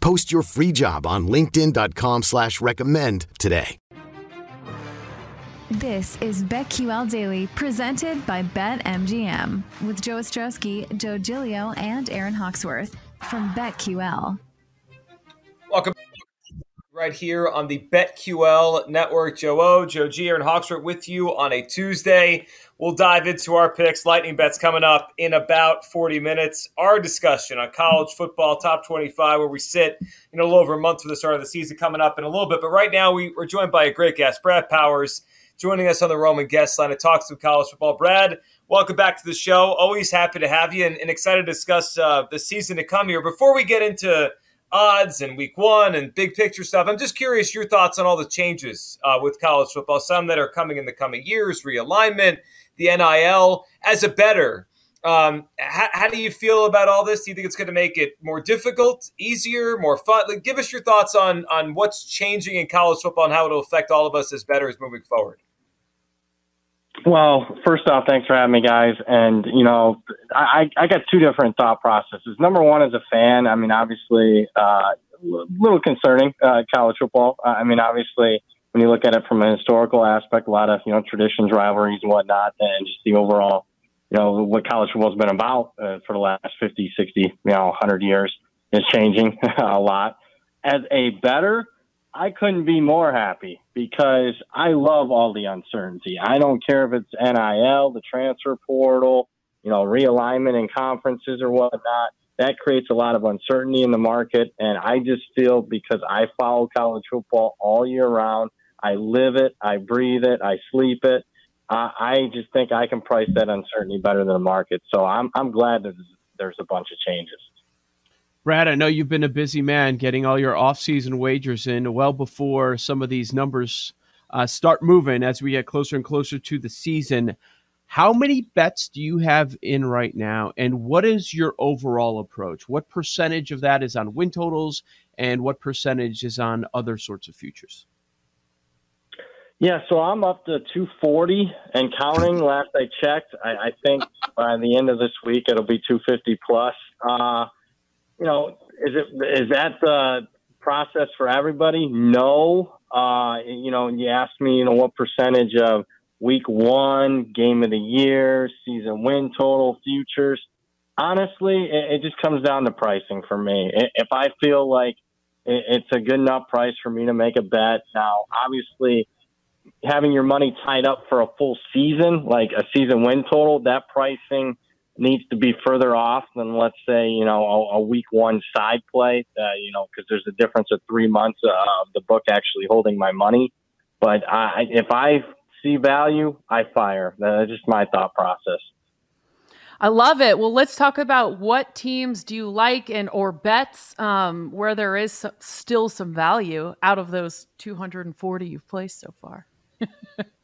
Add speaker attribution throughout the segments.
Speaker 1: Post your free job on linkedin.com slash recommend today.
Speaker 2: This is BetQL Daily, presented by BetMGM, with Joe Ostrowski, Joe Gilio, and Aaron Hawksworth from BetQL.
Speaker 3: Welcome right here on the BetQL network. Joe O, Joe G, Aaron Hawksworth with you on a Tuesday. We'll dive into our picks. Lightning bets coming up in about 40 minutes. Our discussion on college football top 25, where we sit in a little over a month for the start of the season coming up in a little bit. But right now, we, we're joined by a great guest, Brad Powers, joining us on the Roman guest line to talk some college football. Brad, welcome back to the show. Always happy to have you and, and excited to discuss uh, the season to come here. Before we get into odds and week one and big picture stuff. I'm just curious your thoughts on all the changes uh, with college football, some that are coming in the coming years, realignment, the NIL as a better. Um, how, how, do you feel about all this? Do you think it's going to make it more difficult, easier, more fun? Like, give us your thoughts on on what's changing in college football and how it'll affect all of us as betters moving forward.
Speaker 4: Well, first off, thanks for having me, guys. And you know, I, I got two different thought processes. Number one, as a fan, I mean, obviously, uh, a little concerning uh, college football. I mean, obviously, when you look at it from a historical aspect, a lot of you know traditions, rivalries, and whatnot, and just the overall, you know, what college football's been about uh, for the last 50, 60, you know, 100 years is changing a lot. As a better, I couldn't be more happy because I love all the uncertainty. I don't care if it's NIL, the transfer portal, you know, realignment and conferences or whatnot. That creates a lot of uncertainty in the market. And I just feel because I follow college football all year round, I live it, I breathe it, I sleep it. Uh, I just think I can price that uncertainty better than the market. So I'm I'm glad that there's a bunch of changes.
Speaker 5: Brad, I know you've been a busy man getting all your off-season wagers in well before some of these numbers uh, start moving as we get closer and closer to the season. How many bets do you have in right now, and what is your overall approach? What percentage of that is on win totals, and what percentage is on other sorts of futures?
Speaker 4: Yeah, so I'm up to 240 and counting. Last I checked, I, I think by the end of this week it'll be 250 plus. Uh, you know, is it is that the process for everybody? No. Uh, you know, you asked me, you know, what percentage of week one, game of the year, season win total, futures. Honestly, it, it just comes down to pricing for me. If I feel like it's a good enough price for me to make a bet, now obviously having your money tied up for a full season, like a season win total, that pricing needs to be further off than let's say you know a, a week one side play. Uh, you know because there's a difference of three months uh, of the book actually holding my money. But I, if I see value, I fire. That's just my thought process.
Speaker 6: I love it. Well, let's talk about what teams do you like and or bets um, where there is still some value out of those 240 you've placed so far.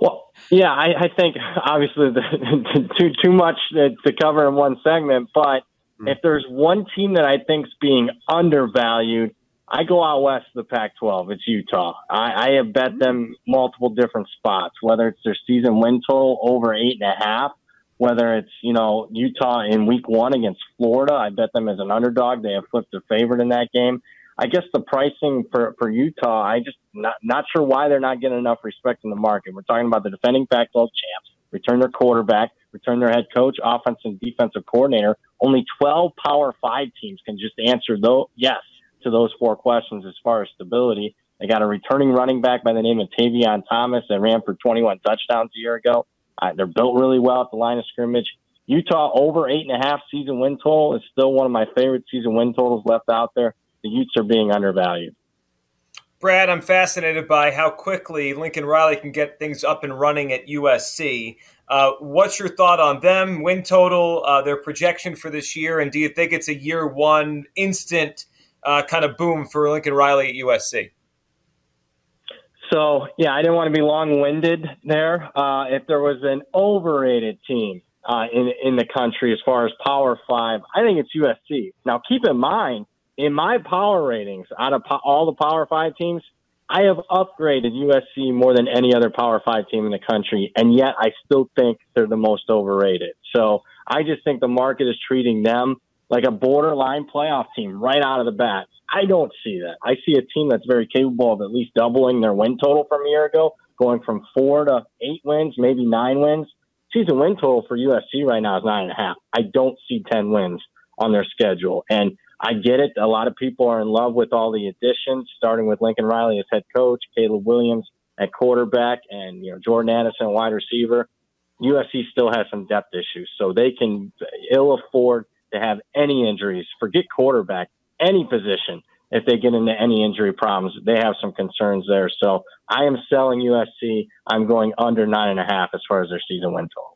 Speaker 4: well, yeah, I, I think obviously the, too too much to, to cover in one segment, but mm. if there's one team that I think's being undervalued, I go out west of the Pac-12. It's Utah. I, I have bet hmm. them multiple different spots, whether it's their season win total over eight and a half, whether it's you know Utah in Week One against Florida. I bet them as an underdog. They have flipped a favorite in that game. I guess the pricing for, for Utah, I just not not sure why they're not getting enough respect in the market. We're talking about the defending Pac-12 champs, return their quarterback, return their head coach, offensive and defensive coordinator. Only 12 Power Five teams can just answer though yes to those four questions as far as stability. They got a returning running back by the name of Tavion Thomas that ran for 21 touchdowns a year ago. Uh, they're built really well at the line of scrimmage. Utah over eight and a half season win total is still one of my favorite season win totals left out there. The Utes are being undervalued.
Speaker 3: Brad, I'm fascinated by how quickly Lincoln Riley can get things up and running at USC. Uh, what's your thought on them, win total, uh, their projection for this year, and do you think it's a year one instant uh, kind of boom for Lincoln Riley at USC?
Speaker 4: So, yeah, I didn't want to be long winded there. Uh, if there was an overrated team uh, in, in the country as far as Power Five, I think it's USC. Now, keep in mind, in my power ratings, out of po- all the Power Five teams, I have upgraded USC more than any other Power Five team in the country, and yet I still think they're the most overrated. So I just think the market is treating them like a borderline playoff team right out of the bat. I don't see that. I see a team that's very capable of at least doubling their win total from a year ago, going from four to eight wins, maybe nine wins. Season win total for USC right now is nine and a half. I don't see 10 wins on their schedule. And I get it. A lot of people are in love with all the additions, starting with Lincoln Riley as head coach, Caleb Williams at quarterback, and you know Jordan Addison wide receiver. USC still has some depth issues, so they can ill afford to have any injuries. Forget quarterback, any position. If they get into any injury problems, they have some concerns there. So I am selling USC. I'm going under nine and a half as far as their season win total.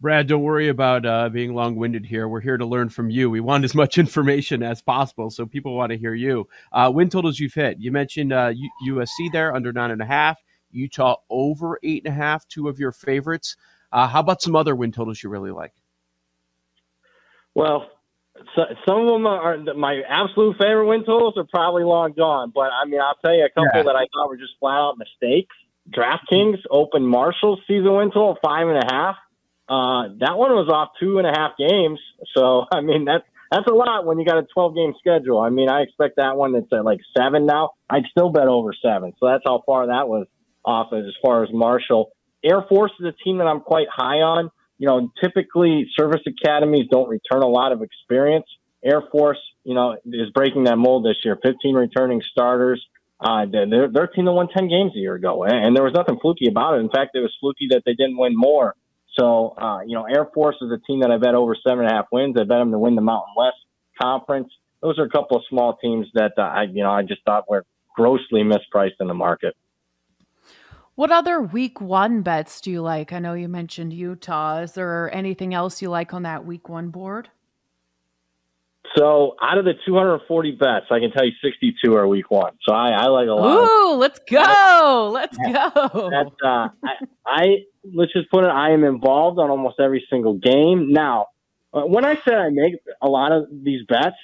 Speaker 5: Brad, don't worry about uh, being long winded here. We're here to learn from you. We want as much information as possible, so people want to hear you. Uh, win totals you've hit. You mentioned uh, U- USC there, under nine and a half. Utah over eight and a half, two of your favorites. Uh, how about some other win totals you really like?
Speaker 4: Well, so, some of them are my absolute favorite win totals are probably long gone. But I mean, I'll tell you a couple yeah. that I thought were just flat out mistakes. DraftKings open Marshall season win total five and a half. Uh, that one was off two and a half games. So I mean, that's that's a lot when you got a 12 game schedule. I mean, I expect that one that's at like seven now. I'd still bet over seven. So that's how far that was off as far as Marshall. Air Force is a team that I'm quite high on you know, typically service academies don't return a lot of experience. Air Force, you know, is breaking that mold this year. 15 returning starters. Uh, they're, team that won 10 games a year ago, and there was nothing fluky about it. In fact, it was fluky that they didn't win more. So, uh, you know, Air Force is a team that I bet over seven and a half wins. I bet them to win the Mountain West Conference. Those are a couple of small teams that uh, I, you know, I just thought were grossly mispriced in the market.
Speaker 6: What other week one bets do you like? I know you mentioned Utah. Is there anything else you like on that week one board?
Speaker 4: So out of the 240 bets, I can tell you 62 are week one. So I, I like a lot.
Speaker 6: Ooh, let's go! Let's go.
Speaker 4: That's uh, I, I let's just put it. I am involved on almost every single game. Now, uh, when I said I make a lot of these bets,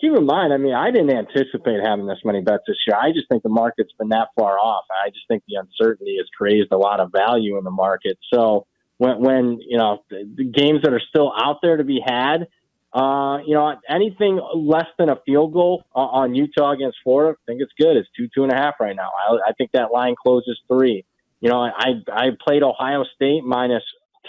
Speaker 4: keep in mind, I mean, I didn't anticipate having this many bets this year. I just think the market's been that far off. I just think the uncertainty has created a lot of value in the market. So when, when you know, the, the games that are still out there to be had, uh, you know, anything less than a field goal on Utah against Florida, I think it's good. It's two, two and a half right now. I, I think that line closes three. You know, I, I played Ohio State minus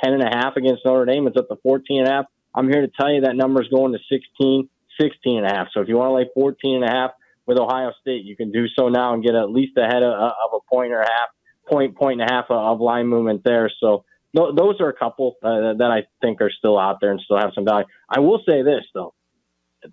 Speaker 4: 10 and a half against Notre Dame. It's up to 14 and a half. I'm here to tell you that number is going to 16. 16 and a half. So if you want to lay 14 and a half with Ohio State, you can do so now and get at least ahead of, of a point or a half, point, point and a half of line movement there. So th- those are a couple uh, that I think are still out there and still have some value. I will say this though.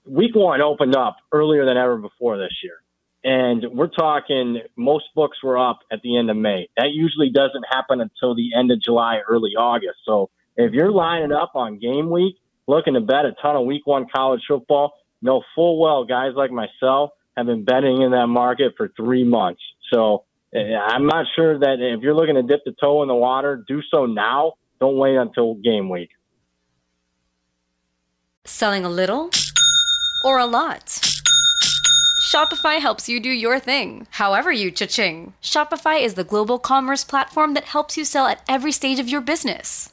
Speaker 4: Week one opened up earlier than ever before this year. And we're talking most books were up at the end of May. That usually doesn't happen until the end of July, early August. So if you're lining up on game week, looking to bet a ton of week one college football, know full well guys like myself have been betting in that market for three months. So I'm not sure that if you're looking to dip the toe in the water, do so now. Don't wait until game week.
Speaker 7: Selling a little or a lot? Shopify helps you do your thing, however you cha-ching. Shopify is the global commerce platform that helps you sell at every stage of your business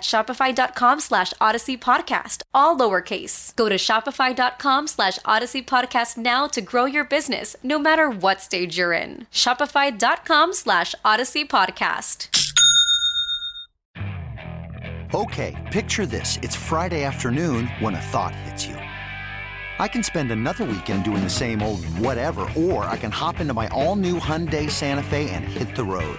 Speaker 7: shopify.com slash odyssey podcast, all lowercase. Go to shopify.com slash odyssey podcast now to grow your business, no matter what stage you're in. Shopify.com slash odyssey podcast.
Speaker 8: Okay, picture this. It's Friday afternoon when a thought hits you. I can spend another weekend doing the same old whatever, or I can hop into my all new Hyundai Santa Fe and hit the road.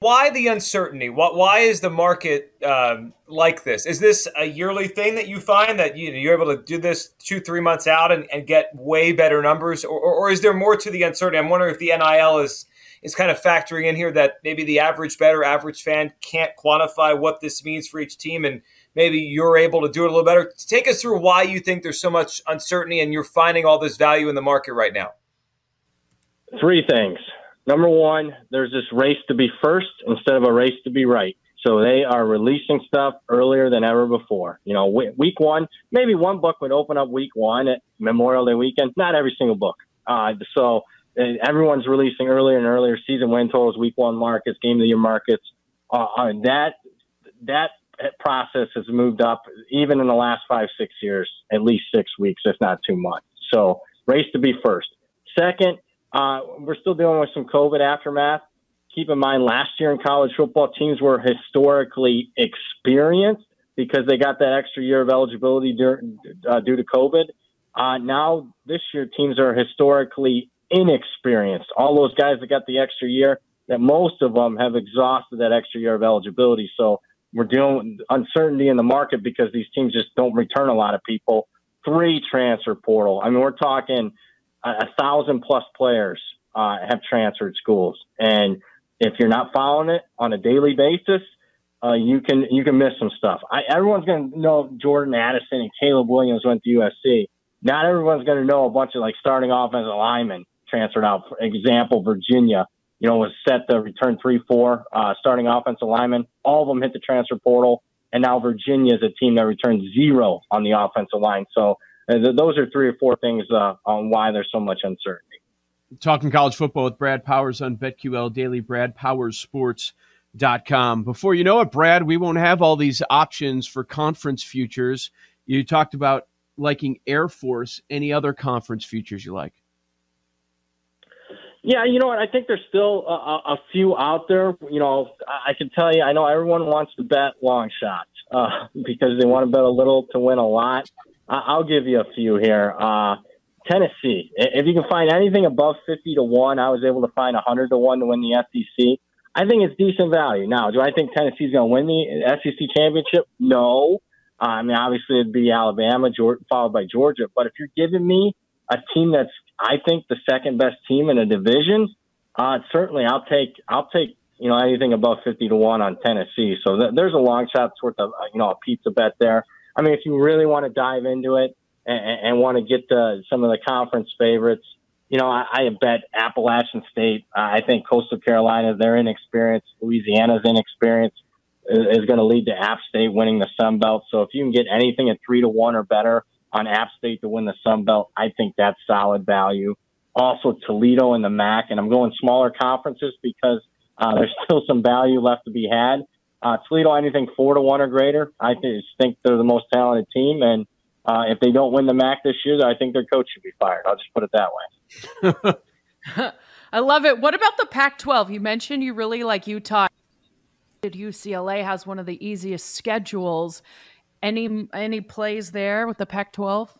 Speaker 3: Why the uncertainty? What? Why is the market um, like this? Is this a yearly thing that you find that you, you're able to do this two, three months out and, and get way better numbers, or, or, or is there more to the uncertainty? I'm wondering if the NIL is is kind of factoring in here that maybe the average better average fan can't quantify what this means for each team, and maybe you're able to do it a little better. Take us through why you think there's so much uncertainty and you're finding all this value in the market right now.
Speaker 4: Three things. Number one, there's this race to be first instead of a race to be right. So they are releasing stuff earlier than ever before. You know, week one, maybe one book would open up week one at Memorial Day weekend. Not every single book. Uh, so uh, everyone's releasing earlier and earlier season win totals, week one markets, game of the year markets. Uh, uh that that process has moved up even in the last five, six years, at least six weeks, if not two months. So race to be first. Second, uh, we're still dealing with some COVID aftermath. Keep in mind, last year in college football, teams were historically experienced because they got that extra year of eligibility uh, due to COVID. Uh, now, this year, teams are historically inexperienced. All those guys that got the extra year, that most of them have exhausted that extra year of eligibility. So we're dealing with uncertainty in the market because these teams just don't return a lot of people. Three transfer portal. I mean, we're talking a, thousand plus players uh, have transferred schools, and if you're not following it on a daily basis, uh, you can you can miss some stuff. I, everyone's going to know Jordan Addison and Caleb Williams went to USC. Not everyone's going to know a bunch of like starting offensive linemen transferred out. For example, Virginia, you know, was set to return three, four uh, starting offensive linemen. All of them hit the transfer portal, and now Virginia is a team that returned zero on the offensive line. So those are three or four things uh, on why there's so much uncertainty.
Speaker 5: Talking college football with Brad Powers on BetQL Daily, BradPowersSports.com. Before you know it, Brad, we won't have all these options for conference futures. You talked about liking Air Force. Any other conference futures you like?
Speaker 4: Yeah, you know what? I think there's still a, a few out there. You know, I can tell you, I know everyone wants to bet long shots uh, because they want to bet a little to win a lot. I'll give you a few here. Uh, Tennessee. If you can find anything above 50 to 1, I was able to find 100 to 1 to win the SEC. I think it's decent value. Now, do I think Tennessee's going to win the SEC championship? No. Uh, I mean, obviously it'd be Alabama, Georgia, followed by Georgia. But if you're giving me a team that's, I think, the second best team in a division, uh, certainly I'll take, I'll take, you know, anything above 50 to 1 on Tennessee. So th- there's a long shot worth of, you know, a pizza bet there. I mean, if you really want to dive into it and, and want to get to some of the conference favorites, you know, I, I bet Appalachian State. I think Coastal Carolina, they're inexperienced. Louisiana's inexperienced is, is going to lead to App State winning the Sun Belt. So if you can get anything at three to one or better on App State to win the Sun Belt, I think that's solid value. Also, Toledo and the MAC, and I'm going smaller conferences because Uh, there's still some value left to be had. Uh, Toledo, anything four to one or greater, I th- think they're the most talented team. And uh, if they don't win the MAC this year, I think their coach should be fired. I'll just put it that
Speaker 6: way. I love it. What about the Pac 12? You mentioned you really like Utah. Did UCLA has one of the easiest schedules. Any any plays there with the Pac 12?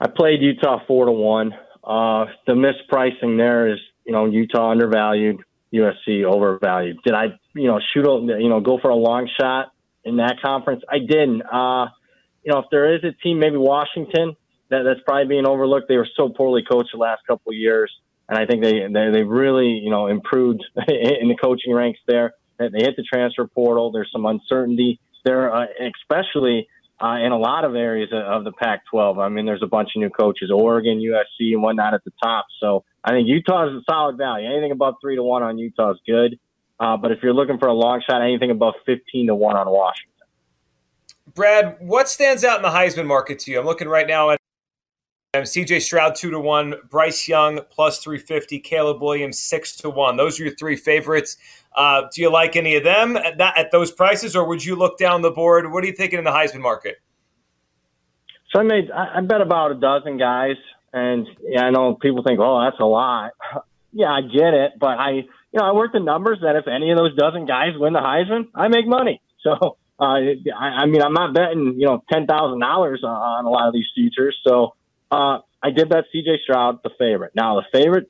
Speaker 4: I played Utah four to one. Uh, the mispricing there is, you know, Utah undervalued, USC overvalued. Did I, you know, shoot, a, you know, go for a long shot in that conference? I didn't. Uh, you know, if there is a team, maybe Washington, that, that's probably being overlooked. They were so poorly coached the last couple of years, and I think they they they really, you know, improved in the coaching ranks there. They hit the transfer portal. There's some uncertainty there, uh, especially uh, in a lot of areas of the Pac-12. I mean, there's a bunch of new coaches, Oregon, USC, and whatnot at the top. So I think Utah is a solid value. Anything above three to one on Utah is good. Uh, but if you're looking for a long shot, anything above 15 to one on Washington.
Speaker 3: Brad, what stands out in the Heisman market to you? I'm looking right now at CJ Stroud two to one, Bryce Young plus three fifty, Caleb Williams six to one. Those are your three favorites. Uh, do you like any of them at, that, at those prices, or would you look down the board? What are you thinking in the Heisman market?
Speaker 4: So I made I bet about a dozen guys, and yeah, I know people think, oh, that's a lot. yeah, I get it, but I you know I work the numbers that if any of those dozen guys win the Heisman, I make money. So uh, I, I mean, I'm not betting you know ten thousand dollars on a lot of these futures. So uh, I did bet C.J. Stroud the favorite. Now the favorite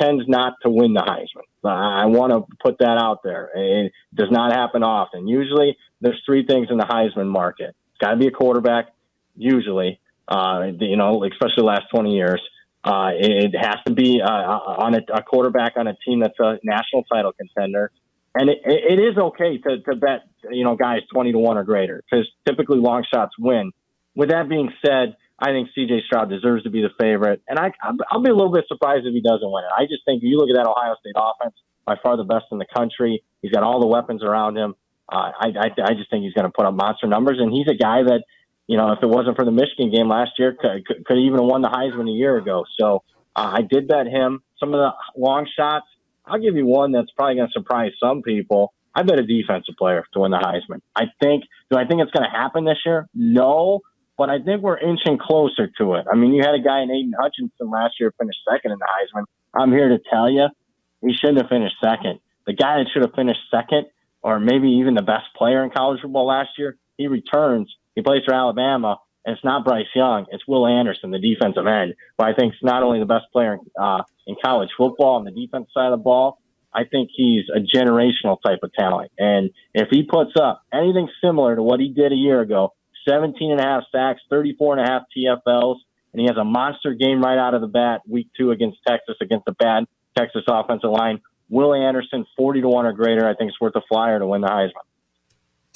Speaker 4: tends not to win the Heisman. I want to put that out there. It does not happen often. Usually, there's three things in the Heisman market. It's got to be a quarterback. Usually, uh, you know, especially the last 20 years. Uh, it has to be uh, on a, a, quarterback on a team that's a national title contender, and it, it is okay to, to bet you know guys 20 to one or greater because typically long shots win. With that being said I think CJ Stroud deserves to be the favorite, and I I'll be a little bit surprised if he doesn't win it. I just think you look at that Ohio State offense, by far the best in the country. He's got all the weapons around him. Uh, I, I I just think he's going to put up monster numbers, and he's a guy that you know if it wasn't for the Michigan game last year, could, could, could even have won the Heisman a year ago. So uh, I did bet him. Some of the long shots, I'll give you one that's probably going to surprise some people. I bet a defensive player to win the Heisman. I think. Do I think it's going to happen this year? No, but I think we're inching closer to it. I mean, you had a guy in Aidan Hutchinson last year finish second in the Heisman. I'm here to tell you, he shouldn't have finished second. The guy that should have finished second, or maybe even the best player in college football last year, he returns. He plays for Alabama, and it's not Bryce Young. It's Will Anderson, the defensive end, who I think is not only the best player uh, in college football on the defense side of the ball, I think he's a generational type of talent. And if he puts up anything similar to what he did a year ago, 17 and a half sacks, 34 and a half TFLs, and he has a monster game right out of the bat week two against Texas against the bad Texas offensive line. Will Anderson, 40 to 1 or greater, I think it's worth a flyer to win the Heisman.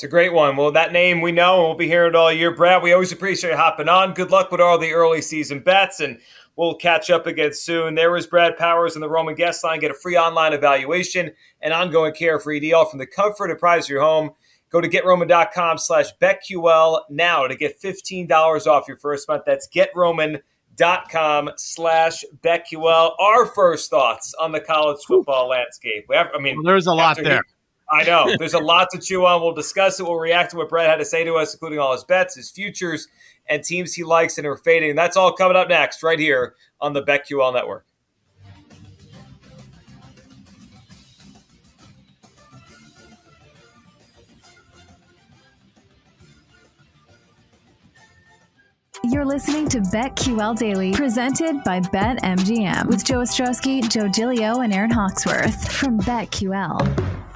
Speaker 3: It's a great one. Well, that name we know, and we'll be hearing it all year. Brad, we always appreciate you hopping on. Good luck with all the early season bets, and we'll catch up again soon. There was Brad Powers in the Roman guest line. Get a free online evaluation and ongoing care for EDL from the comfort and prize of your home. Go to getroman.com slash BetQL now to get $15 off your first month. That's getroman.com slash BetQL. Our first thoughts on the college football landscape. We have, I mean,
Speaker 5: well, there's a lot there.
Speaker 3: I know. There's a lot to chew on. We'll discuss it. We'll react to what Brett had to say to us, including all his bets, his futures, and teams he likes and are fading. And that's all coming up next right here on the BetQL Network.
Speaker 2: You're listening to BetQL Daily, presented by BetMGM, with Joe Ostrowski, Joe Gilio, and Aaron Hawksworth from BetQL.